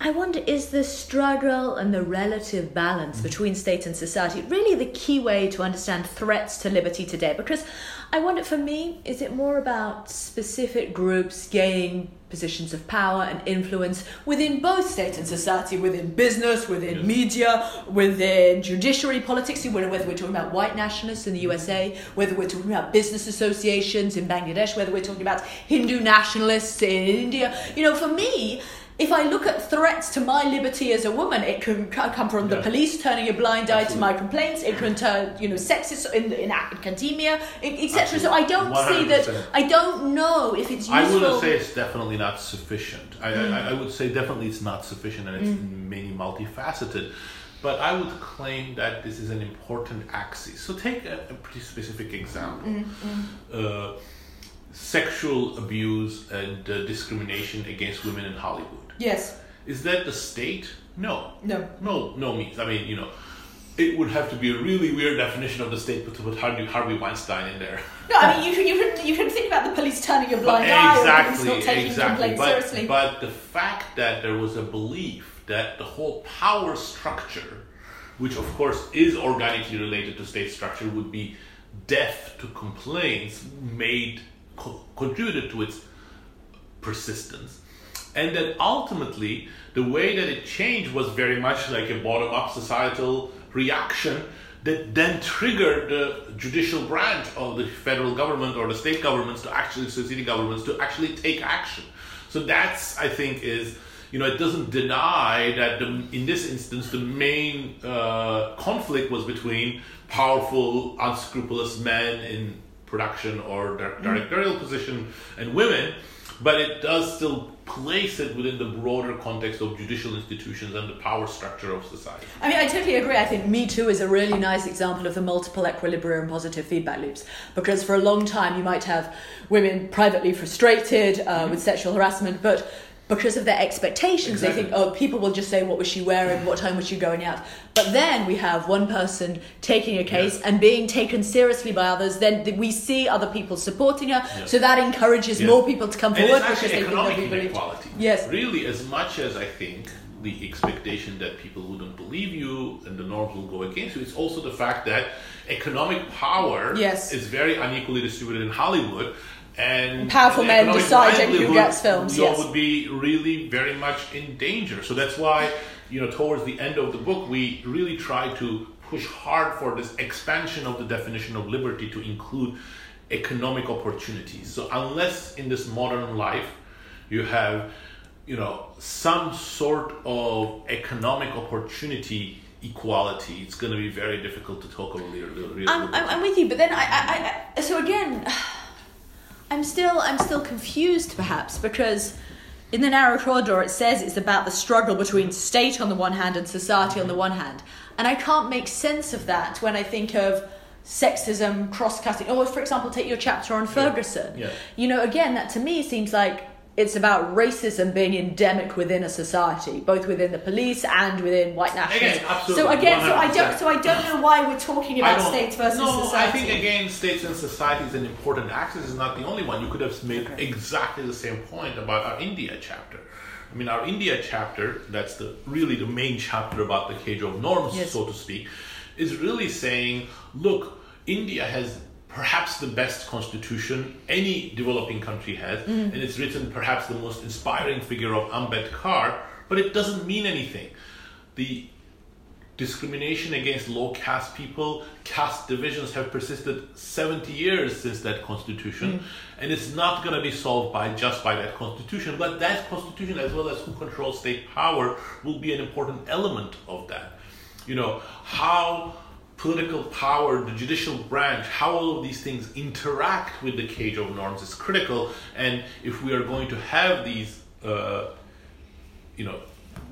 I wonder, is the struggle and the relative balance mm. between state and society really the key way to understand threats to liberty today? Because I wonder, for me, is it more about specific groups gaining positions of power and influence within both state and society, within business, within Yes. media, within judiciary, politics, whether whether we're talking about white nationalists in the USA, whether we're talking about business associations in Bangladesh, whether we're talking about Hindu nationalists in India? You know, for me, if I look at threats to my liberty as a woman, it can come from the police turning a blind eye to my complaints. It can turn, you know, sexist in, in academia, etc. So I don't see that. I don't know if it's useful. I wouldn't say it's definitely not sufficient. I, I, I would say definitely it's not sufficient and it's many multifaceted. But I would claim that this is an important axis. So take a, a pretty specific example. Uh, sexual abuse and uh, discrimination against women in Hollywood. Yes. Is that the state? No. No. No, no means. I mean, you know, it would have to be a really weird definition of the state to put Harvey, Harvey Weinstein in there. No, I mean you can you can you can think about the police turning a blind eye or exactly, not taking exactly. complaints But, seriously. but the fact that there was a belief that the whole power structure, which of course is organically related to state structure, would be deaf to complaints, made co- contributed to its persistence, and that ultimately the way that it changed was very much like a bottom-up societal reaction that then triggered the judicial branch of the federal government or the state governments to actually, so city governments to actually take action. So that's, I think, is you know, it doesn't deny that the, in this instance the main uh, conflict was between powerful, unscrupulous men in production or di- directorial position and women, but it does still place it within the broader context of judicial institutions and the power structure of society. I mean, I totally agree. I think Me Too is a really nice example of the multiple equilibrium positive feedback loops. Because for a long time, you might have women privately frustrated uh, Mm-hmm. with sexual harassment, but because of their expectations, Exactly. they think, oh, people will just say, what was she wearing? What time was she going out? But then we have one person taking a case Yes. and being taken seriously by others. Then we see other people supporting her. Yes. So that encourages Yes. more people to come And forward it's because actually they think they'll economic inequality. Yes. Really, as much as I think the expectation that people wouldn't believe you and the norms will go against you, it's also the fact that economic power Yes. is very unequally distributed in Hollywood. And Powerful and men deciding who gets films, you yes. would be really very much in danger. So that's why, you know, towards the end of the book, we really try to push hard for this expansion of the definition of liberty to include economic opportunities. So unless in this modern life you have, you know, some sort of economic opportunity equality, it's going to be very difficult to talk about real, real I'm, I'm, I'm with you, but then I, I, I so again, I'm still I'm still confused perhaps because in the narrow corridor it says it's about the struggle between state on the one hand and society on the one hand, and I can't make sense of that when I think of sexism cross-cutting. Or for example, take your chapter on Ferguson. Yeah. You know, again, that to me seems like it's about racism being endemic within a society, both within the police and within white. Again, absolutely, so again, so I don't, so I don't know why we're talking about states versus no, society. I think again, states and society is an important axis. Is not the only one. You could have made exactly the same point about our India chapter. I mean, our India chapter, that's the really the main chapter about the cage of norms, Yes. so to speak, is really saying, look, India has perhaps the best constitution any developing country has, Mm. and it's written perhaps the most inspiring figure of Ambedkar, but it doesn't mean anything. The discrimination against low caste people, caste divisions have persisted 70 years since that constitution, and it's not going to be solved by just by that constitution. But that constitution, as well as who controls state power, will be an important element of that. You know how political power, the judicial branch, how all of these things interact with the cage of norms is critical. And if we are going to have these, uh, you know,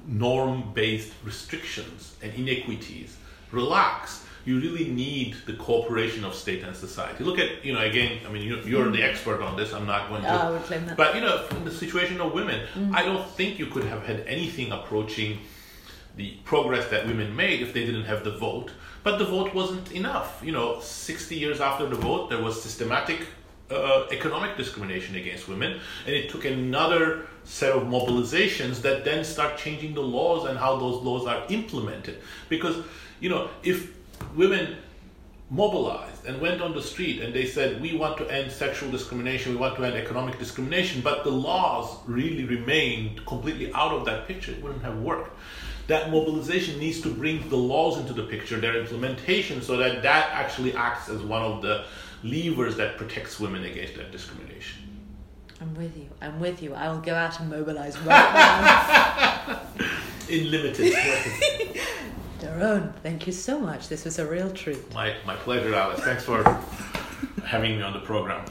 norm-based restrictions and inequities relax, you really need the cooperation of state and society. Look at, you know, again, I mean, you, you're the expert on this. I'm not going to. Ah, I would claim that. But you know, in the situation of women, I don't think you could have had anything approaching the progress that women made if they didn't have the vote. But the vote wasn't enough. You know, 60 years after the vote, there was systematic uh, economic discrimination against women, and it took another set of mobilizations that then start changing the laws and how those laws are implemented. Because, you know, if women mobilized and went on the street and they said we want to end sexual discrimination we want to end economic discrimination but the laws really remained completely out of that picture it wouldn't have worked that mobilization needs to bring the laws into the picture their implementation so that that actually acts as one of the levers that protects women against that discrimination I'm with you. I'm with you. I will go out and mobilise right now. <laughs> in limited ways <laughs> Daron, thank you so much. This was a real treat. my, my pleasure alice thanks for having me on the program